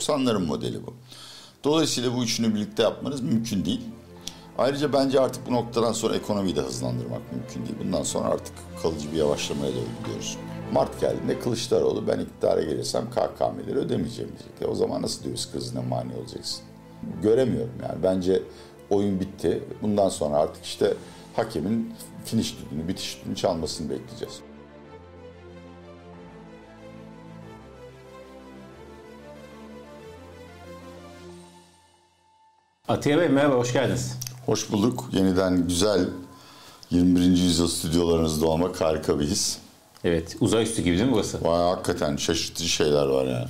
90'ların modeli bu. Dolayısıyla bu üçünü birlikte yapmanız mümkün değil. Ayrıca bence artık bu noktadan sonra ekonomiyi de hızlandırmak mümkün değil. Bundan sonra artık kalıcı bir yavaşlamaya doğru gidiyoruz. Mart geldiğinde Kılıçdaroğlu ben iktidara gelirsem KKM'leri ödemeyeceğim diyecek. E o zaman nasıl döviz krizine mani olacaksın? Göremiyorum yani. Bence oyun bitti. Bundan sonra artık işte hakemin finish düdüğünü, bitiş düdüğünü çalmasını bekleyeceğiz. Atiye Bey merhaba, hoş geldiniz. Hoş bulduk. Yeniden güzel 21. yüzyıl stüdyolarınızda olmak harika bir his. Evet, uzay üstü gibi değil mi burası? Vay hakikaten şaşırtıcı şeyler var yani.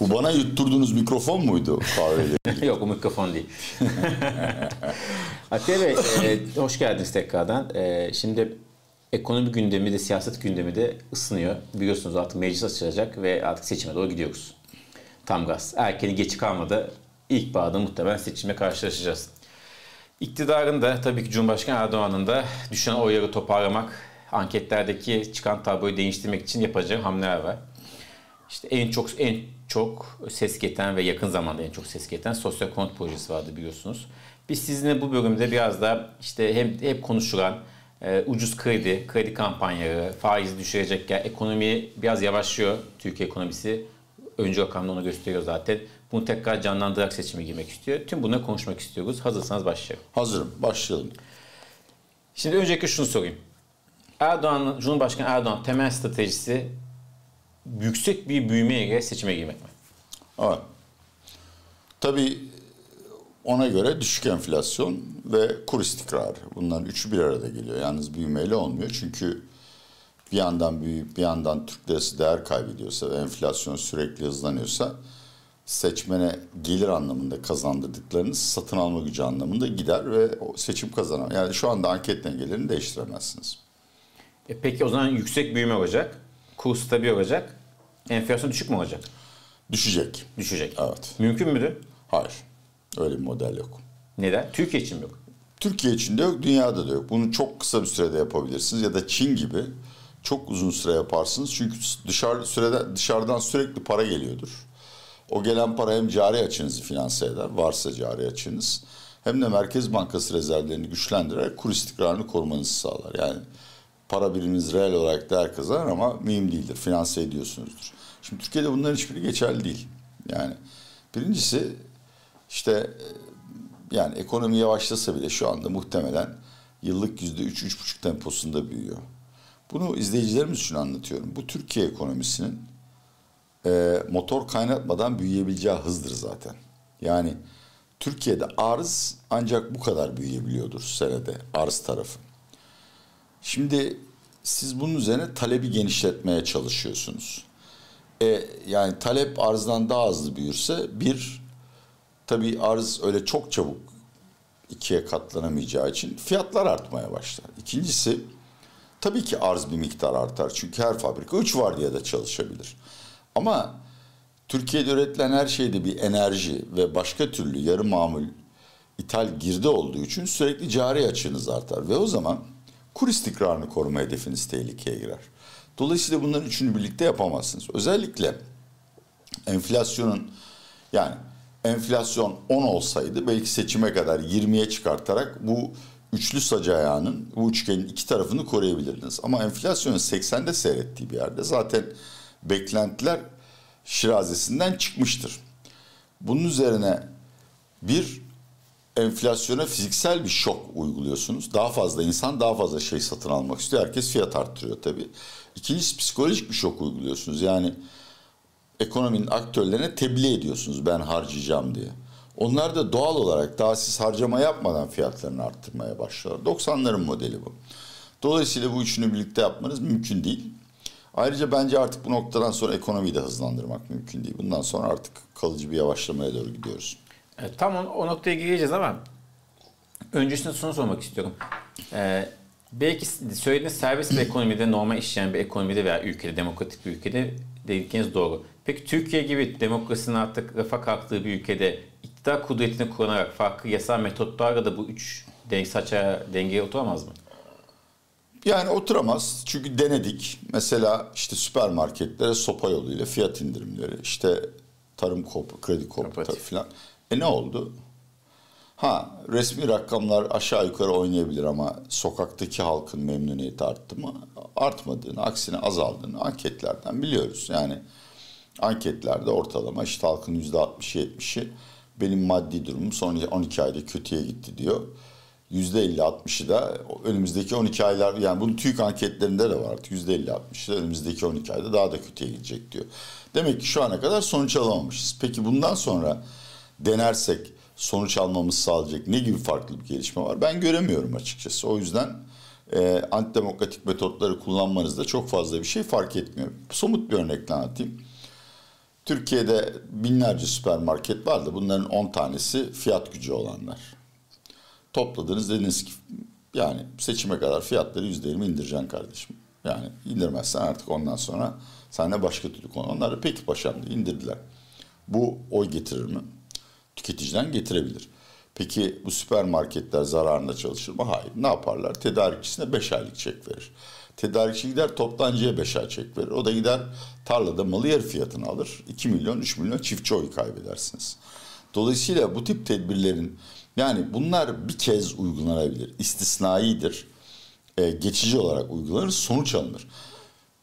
Bu bana yutturduğunuz mikrofon muydu kahveyle? Yok o mikrofon değil. Atiye Bey e, hoş geldiniz tekrardan. E, şimdi ekonomi gündemi de siyaset gündemi de ısınıyor. Biliyorsunuz artık meclis açılacak ve artık seçime doğru gidiyoruz. Tam gaz. Erkeni geç kalmadı. İlk bağda muhtemelen seçime karşılaşacağız. İktidarın da tabii ki Cumhurbaşkanı Erdoğan'ın da düşen oyları toparlamak, anketlerdeki çıkan tabloyu değiştirmek için yapacağı hamleler var. İşte en çok en çok ses getiren ve yakın zamanda en çok ses getiren sosyal konut projesi vardı biliyorsunuz. Biz sizinle bu bölümde biraz da işte hem hep konuşulan e, ucuz kredi, kredi kampanyaları, faizi düşürecek yani ekonomi biraz yavaşlıyor. Türkiye ekonomisi öncü rakamda onu gösteriyor zaten. Bunu tekrar canlandırarak seçime girmek istiyor. Tüm bunları konuşmak istiyoruz. Hazırsanız başlayalım. Hazırım. Başlayalım. Şimdi öncelikle şunu sorayım. Erdoğan, Cumhurbaşkanı Erdoğan temel stratejisi yüksek bir büyümeye seçime girmek mi? Evet. Tabii ona göre düşük enflasyon ve kur istikrarı. Bunların üçü bir arada geliyor. Yalnız büyümeyle olmuyor. Çünkü bir yandan büyüyüp bir yandan Türk lirası değer kaybediyorsa ve enflasyon sürekli hızlanıyorsa seçmene gelir anlamında kazandırdıklarınız satın alma gücü anlamında gider ve o seçim kazanır. Yani şu anda anket dengelerini değiştiremezsiniz. E peki o zaman yüksek büyüme olacak, kur stabil olacak, enflasyon düşük mü olacak? Düşecek. Düşecek. Evet. Mümkün müdür? Hayır. Öyle bir model yok. Neden? Türkiye için mi yok? Türkiye için de yok, dünyada da yok. Bunu çok kısa bir sürede yapabilirsiniz ya da Çin gibi çok uzun süre yaparsınız. Çünkü dışarı sürede dışarıdan sürekli para geliyordur. O gelen para hem cari açınızı finanse eder, varsa cari açınız. Hem de Merkez Bankası rezervlerini güçlendirerek kur istikrarını korumanızı sağlar. Yani para biriminiz reel olarak değer kazanır ama mühim değildir, finanse ediyorsunuzdur. Şimdi Türkiye'de bunların hiçbiri geçerli değil. Yani birincisi işte yani ekonomi yavaşlasa bile şu anda muhtemelen yıllık yüzde üç, üç buçuk temposunda büyüyor. Bunu izleyicilerimiz için anlatıyorum. Bu Türkiye ekonomisinin e, motor kaynatmadan büyüyebileceği hızdır zaten. Yani Türkiye'de arz ancak bu kadar büyüyebiliyordur senede arz tarafı. Şimdi siz bunun üzerine talebi genişletmeye çalışıyorsunuz. E, yani talep arzdan daha hızlı büyürse bir tabii arz öyle çok çabuk ikiye katlanamayacağı için fiyatlar artmaya başlar. İkincisi tabii ki arz bir miktar artar. Çünkü her fabrika üç var diye de çalışabilir. Ama Türkiye'de üretilen her şeyde bir enerji ve başka türlü yarı mamul ithal girdi olduğu için sürekli cari açığınız artar. Ve o zaman kur istikrarını koruma hedefiniz tehlikeye girer. Dolayısıyla bunların üçünü birlikte yapamazsınız. Özellikle enflasyonun yani enflasyon 10 olsaydı belki seçime kadar 20'ye çıkartarak bu üçlü sac ayağının bu üçgenin iki tarafını koruyabilirdiniz. Ama enflasyonun 80'de seyrettiği bir yerde zaten beklentiler şirazesinden çıkmıştır. Bunun üzerine bir enflasyona fiziksel bir şok uyguluyorsunuz. Daha fazla insan daha fazla şey satın almak istiyor. Herkes fiyat arttırıyor tabii. İkincisi psikolojik bir şok uyguluyorsunuz. Yani ekonominin aktörlerine tebliğ ediyorsunuz ben harcayacağım diye. Onlar da doğal olarak daha siz harcama yapmadan fiyatlarını arttırmaya başlıyorlar. 90'ların modeli bu. Dolayısıyla bu üçünü birlikte yapmanız mümkün değil. Ayrıca bence artık bu noktadan sonra ekonomiyi de hızlandırmak mümkün değil. Bundan sonra artık kalıcı bir yavaşlamaya doğru gidiyoruz. E, tam o, o noktaya gireceğiz ama öncesinde şunu sormak istiyorum. E, belki söylediğiniz serbest bir ekonomide, normal işleyen bir ekonomide veya ülkede, demokratik bir ülkede dedikleriniz doğru. Peki Türkiye gibi demokrasinin artık rafa kalktığı bir ülkede iktidar kudretini kullanarak farklı yasal metotlarla da bu üç denge saça dengeye oturamaz mı? Yani oturamaz. Çünkü denedik. Mesela işte süpermarketlere sopa yoluyla fiyat indirimleri, işte Tarım Ko- Kredi Kooperatif falan. E ne oldu? Ha resmi rakamlar aşağı yukarı oynayabilir ama sokaktaki halkın memnuniyeti arttı mı? Artmadığını, aksine azaldığını anketlerden biliyoruz. Yani anketlerde ortalama işte halkın %60-70'i benim maddi durumum son 12 ayda kötüye gitti diyor. %50-60'ı da önümüzdeki 12 aylar yani bunun TÜİK anketlerinde de var. %50-60'ı da önümüzdeki 12 ayda daha da kötüye gidecek diyor. Demek ki şu ana kadar sonuç alamamışız. Peki bundan sonra denersek sonuç almamız sağlayacak ne gibi farklı bir gelişme var? Ben göremiyorum açıkçası. O yüzden e, antidemokratik metotları kullanmanızda çok fazla bir şey fark etmiyor. Somut bir örnekle anlatayım. Türkiye'de binlerce süpermarket var da bunların 10 tanesi fiyat gücü olanlar. Topladınız dediniz ki yani seçime kadar fiyatları %20 indireceksin kardeşim. Yani indirmezsen artık ondan sonra seninle başka türlü konu. Onlar da peki paşam diye indirdiler. Bu oy getirir mi? Tüketiciden getirebilir. Peki bu süpermarketler zararında çalışır mı? Hayır. Ne yaparlar? Tedarikçisine 5 aylık çek verir. Tedarikçi gider toptancıya 5 ay çek verir. O da gider tarlada malı yarı fiyatını alır. 2 milyon 3 milyon çiftçi oy kaybedersiniz. Dolayısıyla bu tip tedbirlerin yani bunlar bir kez uygulanabilir. İstisnaidir. E, geçici olarak uygulanır, sonuç alınır.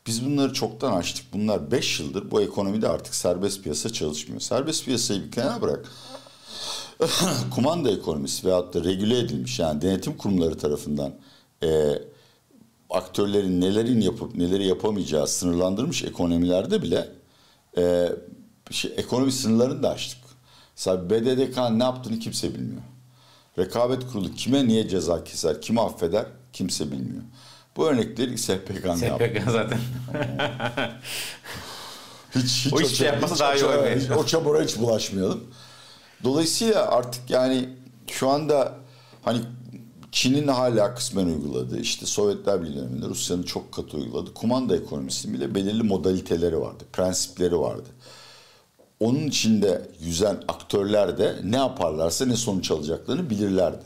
Biz bunları çoktan açtık. Bunlar 5 yıldır bu ekonomide artık serbest piyasa çalışmıyor. Serbest piyasayı bir kenara bırak. Kumanda ekonomisi veyahut da regüle edilmiş yani denetim kurumları tarafından e, aktörlerin nelerin yapıp neleri yapamayacağı sınırlandırmış ekonomilerde bile e, şey, ekonomi sınırlarını da açtık. Mesela BDDK ne yaptığını kimse bilmiyor. Rekabet kurulu kime niye ceza keser, kimi affeder kimse bilmiyor. Bu örnekleri SPK ne yaptı? SPK zaten. Hiç, hiç O hiçbir şey yapmasa daha iyi o, olur. hiç, o çamura hiç bulaşmayalım. Dolayısıyla artık yani şu anda hani Çin'in hala kısmen uyguladığı, işte Sovyetler Birliği döneminde Rusya'nın çok katı uyguladığı kumanda ekonomisinin bile belirli modaliteleri vardı, prensipleri vardı. Onun içinde yüzen aktörler de ne yaparlarsa ne sonuç alacaklarını bilirlerdi.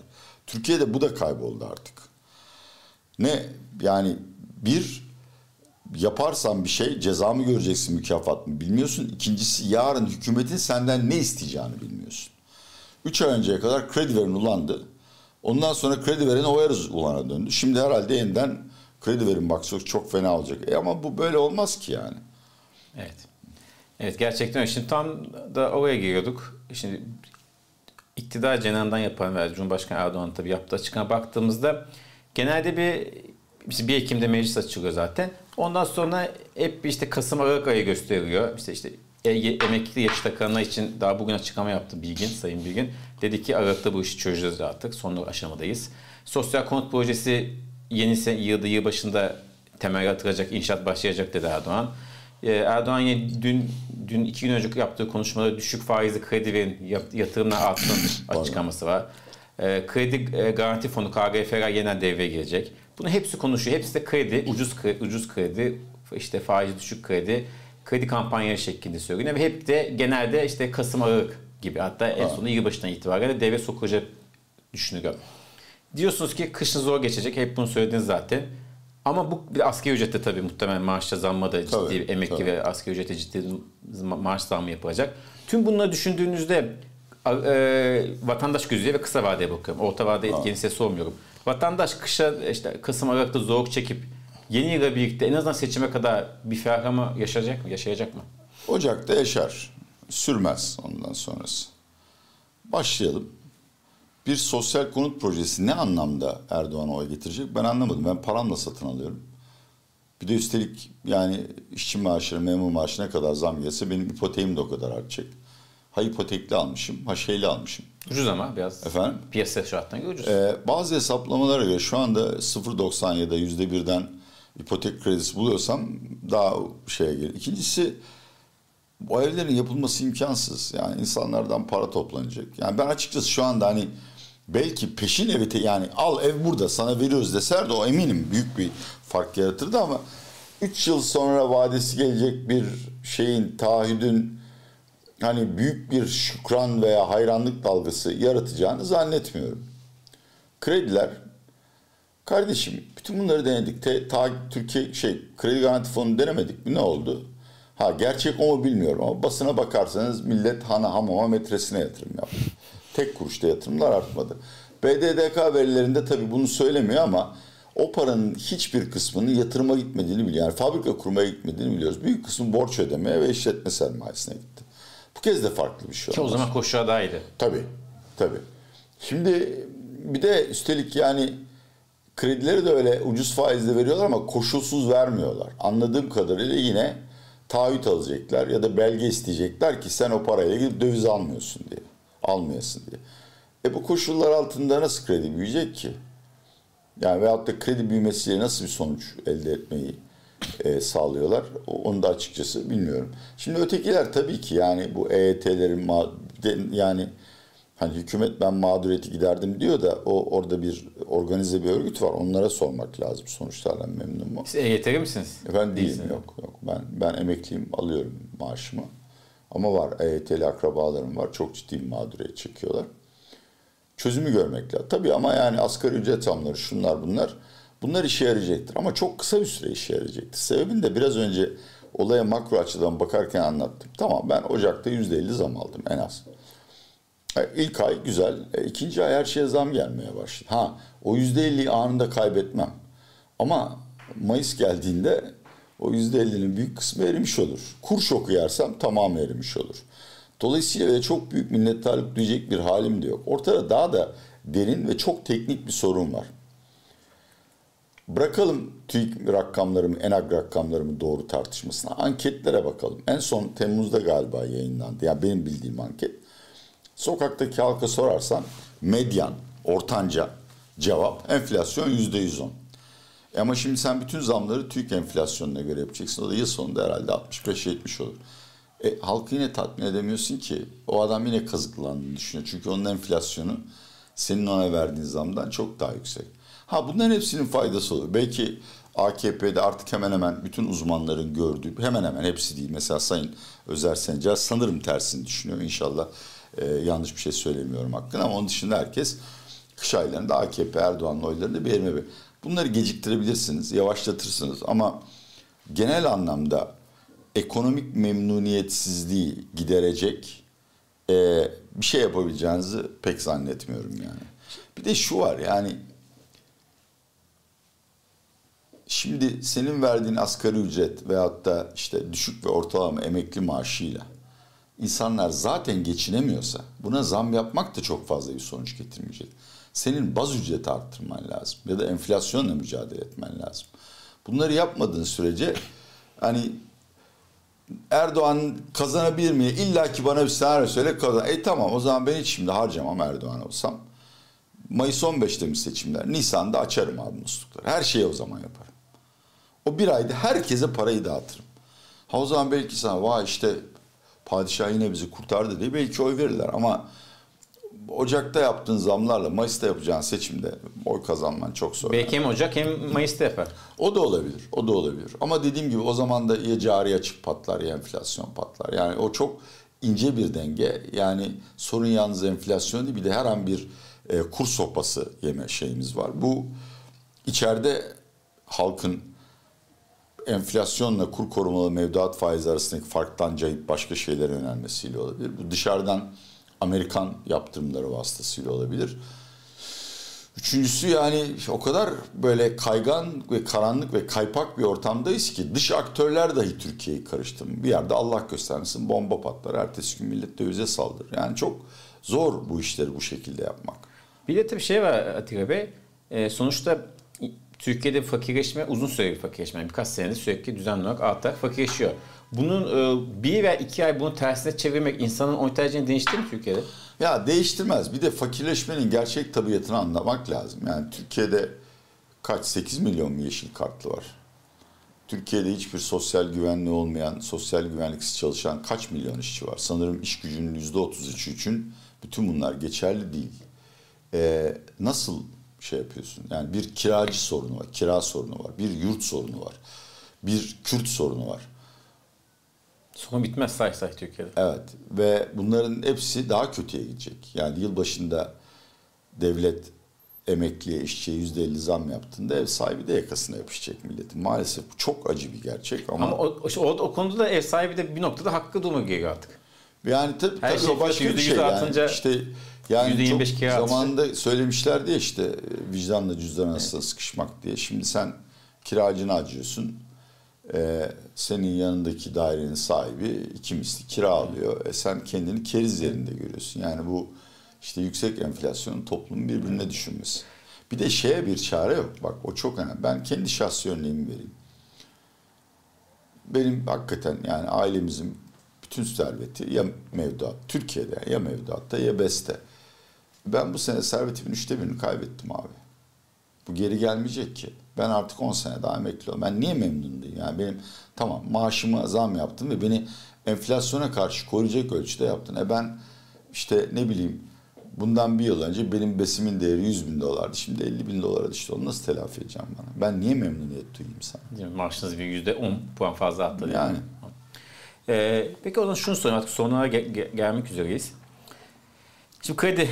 Türkiye'de bu da kayboldu artık. Ne yani bir yaparsan bir şey ceza mı göreceksin mükafat mı bilmiyorsun. İkincisi yarın hükümetin senden ne isteyeceğini bilmiyorsun. Üç ay önceye kadar kredi verin ulandı. Ondan sonra kredi veren oyarız ulana döndü. Şimdi herhalde yeniden kredi verin bak çok fena olacak. E ama bu böyle olmaz ki yani. Evet. Evet gerçekten. Şimdi tam da oraya giriyorduk. Şimdi iktidar cenahından yapan ve Cumhurbaşkanı Erdoğan tabii yaptığı açıklama baktığımızda genelde bir işte 1 Ekim'de meclis açılıyor zaten. Ondan sonra hep işte Kasım Aralık ayı gösteriyor. İşte işte e- emekli yaş takanlar için daha bugün açıklama yaptı Bilgin, Sayın Bilgin. Dedi ki Aralık'ta bu işi çözeceğiz artık. Son aşamadayız. Sosyal konut projesi yeni yılda yıl başında temel atılacak, inşaat başlayacak dedi Erdoğan. Ee, Erdoğan yine dün dün iki gün önce yaptığı konuşmada düşük faizli kredi verin, yat- yatırımlar artsın açıklaması var. Ee, kredi e, garanti fonu KGF'ler yeniden devreye girecek. Bunu hepsi konuşuyor. Hepsi de kredi, ucuz kredi, ucuz kredi, işte faiz düşük kredi, kredi kampanyaları şeklinde söyleniyor. Ve hep de genelde işte Kasım Aralık gibi hatta en sonu yılbaşından itibaren de devre sokulacak düşünülüyor. Diyorsunuz ki kışın zor geçecek. Hep bunu söylediniz zaten. Ama bu bir asgari ücrette tabii muhtemelen maaşta zamma da ciddi Tabii, emekli tabii. ve asgari ücrete ciddi ma- maaş zammı yapılacak. Tüm bunları düşündüğünüzde e, vatandaş gözüyle ve kısa vadeye bakıyorum. Orta vade etkeni size sormuyorum. Vatandaş kışa işte Kasım Aralık'ta zorluk çekip yeni yıla birlikte en azından seçime kadar bir ferahama yaşayacak mı? Yaşayacak mı? Ocak'ta yaşar. Sürmez ondan sonrası. Başlayalım. Bir sosyal konut projesi ne anlamda Erdoğan'a oy getirecek ben anlamadım. Ben paramla satın alıyorum. Bir de üstelik yani işçi maaşına, memur maaşına kadar zam gelse benim ipoteğim de o kadar artacak. Ha ipotekli almışım, ha şeyli almışım. Ucuz ama biraz. Efendim? Piyasa şartlarına göre ucuz. Ee, bazı hesaplamalara göre şu anda 0.90 ya da %1'den ipotek kredisi buluyorsam daha şeye gelir. İkincisi bu evlerin yapılması imkansız. Yani insanlardan para toplanacak. Yani ben açıkçası şu anda hani belki peşin evi te- yani al ev burada sana veriyoruz deser de o eminim büyük bir fark yaratırdı ama 3 yıl sonra vadesi gelecek bir şeyin taahhüdün hani büyük bir şükran veya hayranlık dalgası yaratacağını zannetmiyorum. Krediler kardeşim bütün bunları denedik. Te, ta, Türkiye şey kredi garanti fonu denemedik mi? Ne oldu? Ha gerçek o mu bilmiyorum ama basına bakarsanız millet hana hamama metresine yatırım yaptı. Tek kuruşta yatırımlar artmadı. BDDK verilerinde tabii bunu söylemiyor ama o paranın hiçbir kısmının yatırıma gitmediğini biliyor. Yani fabrika kurmaya gitmediğini biliyoruz. Büyük kısmı borç ödemeye ve işletme sermayesine gitti. Bu kez de farklı bir şey Ki o zaman koşuğa daha iyiydi. Tabii. Tabii. Şimdi bir de üstelik yani kredileri de öyle ucuz faizle veriyorlar ama koşulsuz vermiyorlar. Anladığım kadarıyla yine taahhüt alacaklar ya da belge isteyecekler ki sen o parayla gidip döviz almıyorsun diye. Almayasın diye. E bu koşullar altında nasıl kredi büyüyecek ki? Yani veyahut da kredi büyümesiyle nasıl bir sonuç elde etmeyi e, sağlıyorlar? Onu da açıkçası bilmiyorum. Şimdi ötekiler tabii ki yani bu EYT'lerin yani hani hükümet ben mağduriyeti giderdim diyor da o orada bir organize bir örgüt var. Onlara sormak lazım sonuçlardan memnun mu? Siz EYT'li misiniz? Efendim değilim Değilsiniz. yok yok. Ben ben emekliyim alıyorum maaşımı. Ama var EYT'li akrabalarım var. Çok ciddi bir mağduriyet çekiyorlar. Çözümü görmek lazım. Tabii ama yani asgari ücret zamları şunlar bunlar. Bunlar işe yarayacaktır. Ama çok kısa bir süre işe yarayacaktır. Sebebini de biraz önce olaya makro açıdan bakarken anlattım. Tamam ben Ocak'ta %50 zam aldım en az. E, İlk ay güzel. E, ikinci ay her şeye zam gelmeye başladı. Ha o %50'yi anında kaybetmem. Ama Mayıs geldiğinde o %50'nin büyük kısmı erimiş olur. Kur şoku yersem tamamı erimiş olur. Dolayısıyla öyle çok büyük minnettarlık duyacak bir halim de yok. Ortada daha da derin ve çok teknik bir sorun var. Bırakalım TÜİK rakamlarımı, ENAG rakamlarımı doğru tartışmasına. Anketlere bakalım. En son Temmuz'da galiba yayınlandı. Yani benim bildiğim anket. Sokaktaki halka sorarsan medyan, ortanca cevap enflasyon yüzde yüz on. E Ama şimdi sen bütün zamları TÜİK enflasyonuna göre yapacaksın. O da yıl sonunda herhalde 65-70 olur. E, halkı yine tatmin edemiyorsun ki. O adam yine kazıklandığını düşünüyor. Çünkü onun enflasyonu senin ona verdiğin zamdan çok daha yüksek. Ha bunların hepsinin faydası olur. Belki AKP'de artık hemen hemen bütün uzmanların gördüğü, hemen hemen hepsi değil. Mesela Sayın Özer Sencer sanırım tersini düşünüyor. İnşallah e, yanlış bir şey söylemiyorum hakkında ama onun dışında herkes kış aylarında AKP Erdoğan'ın oylarında bir erime. Bunları geciktirebilirsiniz, yavaşlatırsınız ama genel anlamda ekonomik memnuniyetsizliği giderecek e, bir şey yapabileceğinizi pek zannetmiyorum yani. Bir de şu var yani şimdi senin verdiğin asgari ücret veyahut da işte düşük ve ortalama emekli maaşıyla insanlar zaten geçinemiyorsa buna zam yapmak da çok fazla bir sonuç getirmeyecek. Senin baz ücreti arttırman lazım ya da enflasyonla mücadele etmen lazım. Bunları yapmadığın sürece hani Erdoğan kazanabilir mi? İlla ki bana bir senaryo söyle kazan. E tamam o zaman ben hiç şimdi harcamam Erdoğan olsam. Mayıs 15'te mi seçimler? Nisan'da açarım abi muslukları. Her şeyi o zaman yaparım. O bir ayda herkese parayı dağıtırım. Ha o zaman belki sana vay işte padişah yine bizi kurtardı diye belki oy verirler ama Ocak'ta yaptığın zamlarla Mayıs'ta yapacağın seçimde oy kazanman çok zor. Belki hem Ocak hem Mayıs'ta yapar. O da olabilir. O da olabilir. Ama dediğim gibi o zaman da ya cari açık patlar ya enflasyon patlar. Yani o çok ince bir denge. Yani sorun yalnız enflasyon değil bir de her an bir e, kur sopası yeme şeyimiz var. Bu içeride halkın enflasyonla kur korumalı mevduat faizi arasındaki farktan cayıp başka şeylere yönelmesiyle olabilir. Bu dışarıdan Amerikan yaptırımları vasıtasıyla olabilir. Üçüncüsü yani o kadar böyle kaygan ve karanlık ve kaypak bir ortamdayız ki dış aktörler dahi Türkiye'yi karıştırmıyor. Bir yerde Allah göstermesin bomba patlar. Ertesi gün millet dövize saldırır. Yani çok zor bu işleri bu şekilde yapmak. Bir de tabii şey var Atilla Bey. E, sonuçta Türkiye'de fakirleşme uzun süreli bir fakirleşme. Birkaç senedir sürekli düzenli olarak artarak fakirleşiyor. Bunun e, bir veya iki ay bunu tersine çevirmek insanın oy tercihini değiştirir mi Türkiye'de? Ya değiştirmez. Bir de fakirleşmenin gerçek tabiatını anlamak lazım. Yani Türkiye'de kaç 8 milyon mu yeşil kartlı var? Türkiye'de hiçbir sosyal güvenliği olmayan, sosyal güvenliksiz çalışan kaç milyon işçi var? Sanırım iş gücünün %33'ü için bütün bunlar geçerli değil. Ee, nasıl şey yapıyorsun? Yani bir kiracı sorunu var, kira sorunu var, bir yurt sorunu var, bir Kürt sorunu var. Sonu bitmez say say Türkiye'de. Evet ve bunların hepsi daha kötüye gidecek. Yani yıl başında devlet emekliye, işçiye yüzde elli zam yaptığında ev sahibi de yakasına yapışacak milletin. Maalesef bu çok acı bir gerçek ama... Ama o, o, o konuda da ev sahibi de bir noktada hakkı durmak gerekiyor artık. Yani tabii, Her tabii şey o başka bir şey. artınca yani. İşte yani %25 çok zamanında söylemişlerdi ya işte vicdanla cüzdan arasında sıkışmak diye. Şimdi sen kiracını acıyorsun. Ee, senin yanındaki dairenin sahibi iki misli kira alıyor. E sen kendini keriz yerinde görüyorsun. Yani bu işte yüksek enflasyonun toplumu birbirine düşünmesi. Bir de şeye bir çare yok. Bak o çok önemli. Ben kendi şahsi örneğimi vereyim. Benim hakikaten yani ailemizin bütün serveti ya mevduat, Türkiye'de ya mevduatta ya beste. Ben bu sene servetimin üçte birini kaybettim abi. Bu geri gelmeyecek ki. Ben artık 10 sene daha emekli oldum. Ben niye memnun değilim? Yani benim tamam maaşıma zam yaptın ve beni enflasyona karşı koruyacak ölçüde yaptın. E ben işte ne bileyim bundan bir yıl önce benim besimin değeri 100 bin dolardı. Şimdi 50 bin dolara düştü. Onu nasıl telafi edeceğim bana? Ben niye memnuniyet duyayım sana? Maaşınız bir yüzde on puan fazla mi? Yani. Ee, peki o zaman şunu sorayım artık sonuna ge- ge- gelmek üzereyiz. Şimdi kredi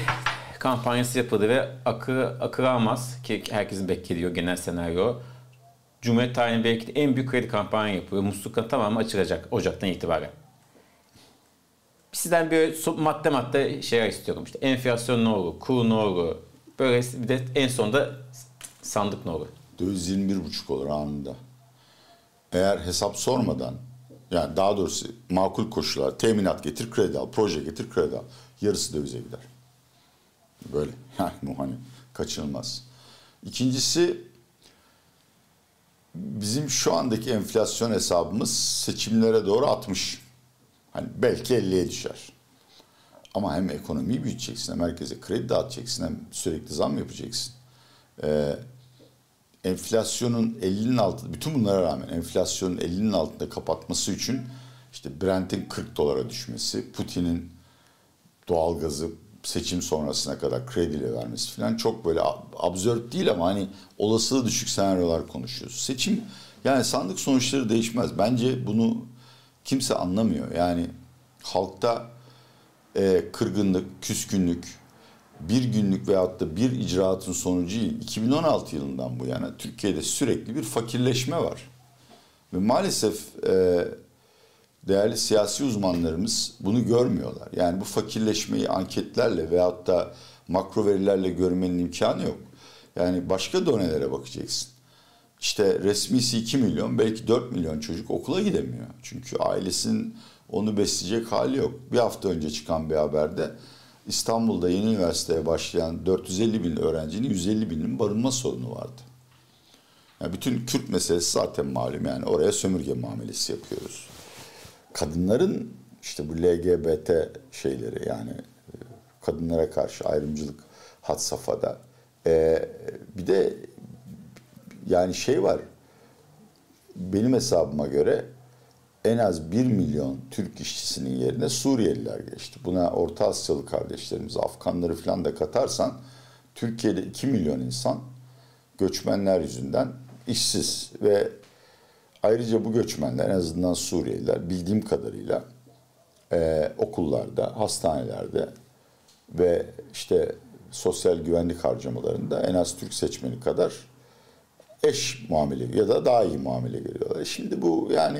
kampanyası yapıldı ve akı, akı almaz ki herkesin beklediği genel senaryo. Cumhuriyet tarihinin belki de en büyük kredi kampanya yapıyor. Muslukların tamamı açılacak Ocak'tan itibaren. Sizden so- madde madde şeyler istiyorum. İşte enflasyon ne olur, kur ne olur. Böyle bir de en sonunda sandık ne olur. Döviz 21,5 olur anında. Eğer hesap sormadan yani daha doğrusu makul koşullar teminat getir kredi al, proje getir kredi al. Yarısı dövize gider. Böyle yani hani kaçınılmaz. İkincisi bizim şu andaki enflasyon hesabımız seçimlere doğru 60. Hani belki 50'ye düşer. Ama hem ekonomiyi büyüteceksin hem herkese kredi dağıtacaksın hem sürekli zam yapacaksın. Ee, enflasyonun 50'nin altında, bütün bunlara rağmen enflasyonun 50'nin altında kapatması için işte Brent'in 40 dolara düşmesi, Putin'in doğalgazı seçim sonrasına kadar krediyle vermesi falan çok böyle ab- absürt değil ama hani olasılığı düşük senaryolar konuşuyoruz. Seçim yani sandık sonuçları değişmez. Bence bunu kimse anlamıyor. Yani halkta e, kırgınlık, küskünlük, bir günlük veyahut da bir icraatın sonucu değil. 2016 yılından bu yana Türkiye'de sürekli bir fakirleşme var. Ve maalesef e, değerli siyasi uzmanlarımız bunu görmüyorlar. Yani bu fakirleşmeyi anketlerle veyahut da makro verilerle görmenin imkanı yok. Yani başka donelere bakacaksın. İşte resmisi 2 milyon belki 4 milyon çocuk okula gidemiyor. Çünkü ailesinin onu besleyecek hali yok. Bir hafta önce çıkan bir haberde İstanbul'da yeni üniversiteye başlayan 450 bin öğrencinin 150 binin barınma sorunu vardı. Yani bütün Kürt meselesi zaten malum yani oraya sömürge muamelesi yapıyoruz. Kadınların işte bu LGBT şeyleri yani e, kadınlara karşı ayrımcılık had safhada. Ee, bir de yani şey var benim hesabıma göre en az 1 milyon Türk işçisinin yerine Suriyeliler geçti. Buna Orta Asyalı kardeşlerimiz, Afganları falan da katarsan Türkiye'de 2 milyon insan göçmenler yüzünden işsiz ve ayrıca bu göçmenler en azından Suriyeliler bildiğim kadarıyla e, okullarda, hastanelerde ve işte sosyal güvenlik harcamalarında en az Türk seçmeni kadar eş muamele ya da daha iyi muamele görüyorlar. Şimdi bu yani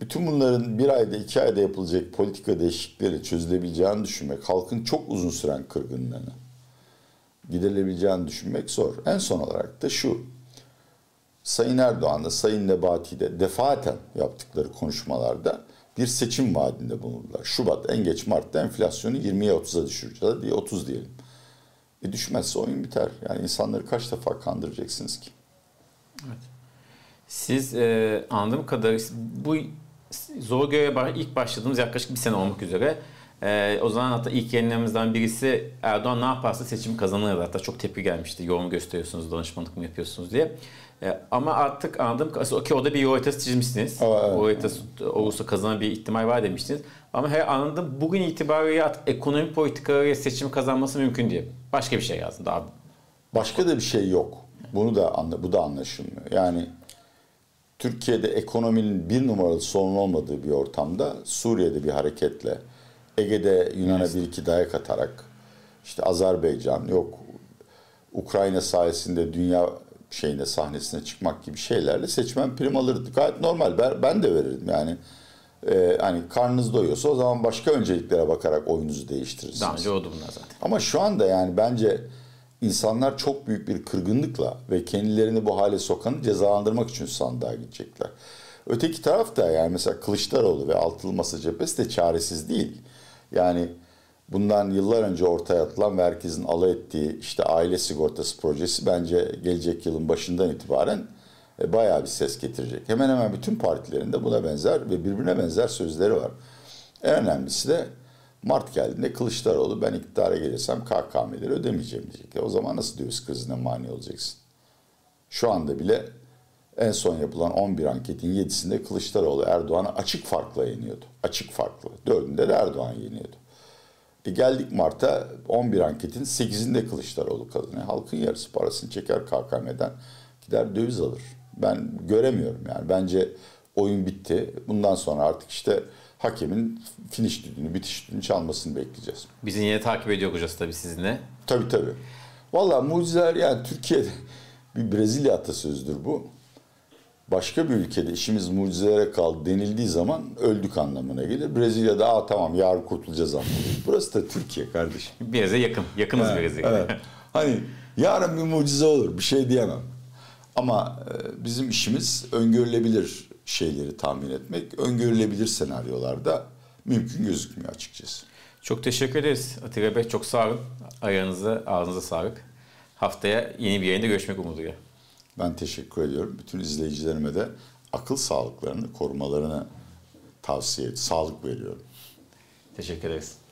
bütün bunların bir ayda iki ayda yapılacak politika değişiklikleriyle çözülebileceğini düşünmek, halkın çok uzun süren kırgınlığını giderilebileceğini düşünmek zor. En son olarak da şu, Sayın Erdoğan'da, Sayın Nebati'de defaten yaptıkları konuşmalarda bir seçim vaadinde bulundular. Şubat, en geç Mart'ta enflasyonu 20'ye 30'a düşüreceğiz diye 30 diyelim. E düşmezse oyun biter. Yani insanları kaç defa kandıracaksınız ki? Siz e, anladığım kadarıyla bu zor göreve ilk başladığımız yaklaşık bir sene olmak üzere. E, o zaman hatta ilk yayınlarımızdan birisi Erdoğan ne yaparsa seçimi kazanır. Hatta çok tepki gelmişti. Yoğun gösteriyorsunuz, danışmanlık mı yapıyorsunuz diye. E, ama artık kadarıyla ki o da bir yol haritası çizmişsiniz. Aa, evet. O haritası olursa kazanan bir ihtimal var demiştiniz. Ama her anladım bugün itibariyle artık ekonomi politikalarıyla seçim kazanması mümkün diye. Başka bir şey yazdım daha. Başka da bir şey yok. Bunu da anla, bu da anlaşılmıyor. Yani Türkiye'de ekonominin bir numaralı sorun olmadığı bir ortamda Suriye'de bir hareketle Ege'de Yunan'a bir iki dayak atarak işte Azerbaycan yok Ukrayna sayesinde dünya şeyine sahnesine çıkmak gibi şeylerle seçmen prim alırdı. Gayet normal. Ben, ben de verirdim yani. Ee, hani karnınız doyuyorsa o zaman başka önceliklere bakarak oyunuzu değiştirirsiniz. Daha önce oldu bunlar zaten. Ama şu anda yani bence insanlar çok büyük bir kırgınlıkla ve kendilerini bu hale sokanı cezalandırmak için sandığa gidecekler. Öteki taraf da yani mesela Kılıçdaroğlu ve Altılı Masa cephesi de çaresiz değil. Yani bundan yıllar önce ortaya atılan ve herkesin alay ettiği işte aile sigortası projesi bence gelecek yılın başından itibaren e, bayağı bir ses getirecek. Hemen hemen bütün partilerin de buna benzer ve birbirine benzer sözleri var. En önemlisi de Mart geldiğinde Kılıçdaroğlu ben iktidara gelirsem KKM'leri ödemeyeceğim diyecek. E o zaman nasıl döviz krizine mani olacaksın? Şu anda bile en son yapılan 11 anketin 7'sinde Kılıçdaroğlu Erdoğan'ı açık farkla yeniyordu. Açık farklı. Dördünde de Erdoğan yeniyordu. E geldik Mart'a 11 anketin 8'inde Kılıçdaroğlu kazanıyor. Halkın yarısı parasını çeker KKM'den gider döviz alır. Ben göremiyorum yani. Bence oyun bitti. Bundan sonra artık işte hakemin finish düdüğünü, bitiş düdüğünü çalmasını bekleyeceğiz. Bizi yine takip ediyor olacağız tabii sizinle. Tabii tabii. Valla mucizeler yani Türkiye'de bir Brezilya atasözüdür bu. Başka bir ülkede işimiz mucizelere kaldı denildiği zaman öldük anlamına gelir. Brezilya'da Aa, tamam yarın kurtulacağız anlamına Burası da Türkiye kardeşim. Biraz'a yakın. Yakınız Evet, biraz. evet. Hani yarın bir mucize olur bir şey diyemem. Ama e, bizim işimiz öngörülebilir şeyleri tahmin etmek. Öngörülebilir senaryolarda mümkün gözükmüyor açıkçası. Çok teşekkür ederiz Atilla Bey. Çok sağ olun. Ayağınıza, ağzınıza sağlık. Haftaya yeni bir yayında görüşmek umuduyla. Ben teşekkür ediyorum. Bütün izleyicilerime de akıl sağlıklarını korumalarını tavsiye et, sağlık veriyorum. Teşekkür ederiz.